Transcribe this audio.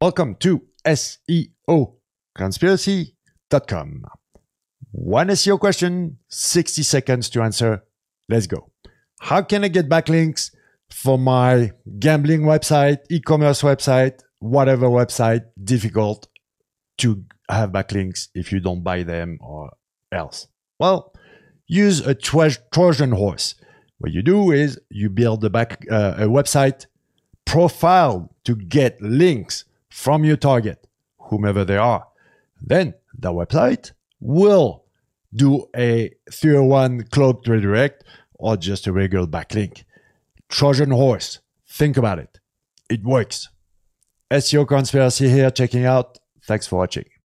Welcome to SEOconspiracy.com. One SEO question, 60 seconds to answer. Let's go. How can I get backlinks for my gambling website, e commerce website, whatever website? Difficult to have backlinks if you don't buy them or else. Well, use a Trojan horse. What you do is you build a back uh, a website profile to get links from your target, whomever they are. Then the website will do a 301 cloaked redirect or just a regular backlink. Trojan horse. Think about it. It works. SEO conspiracy here checking out. Thanks for watching.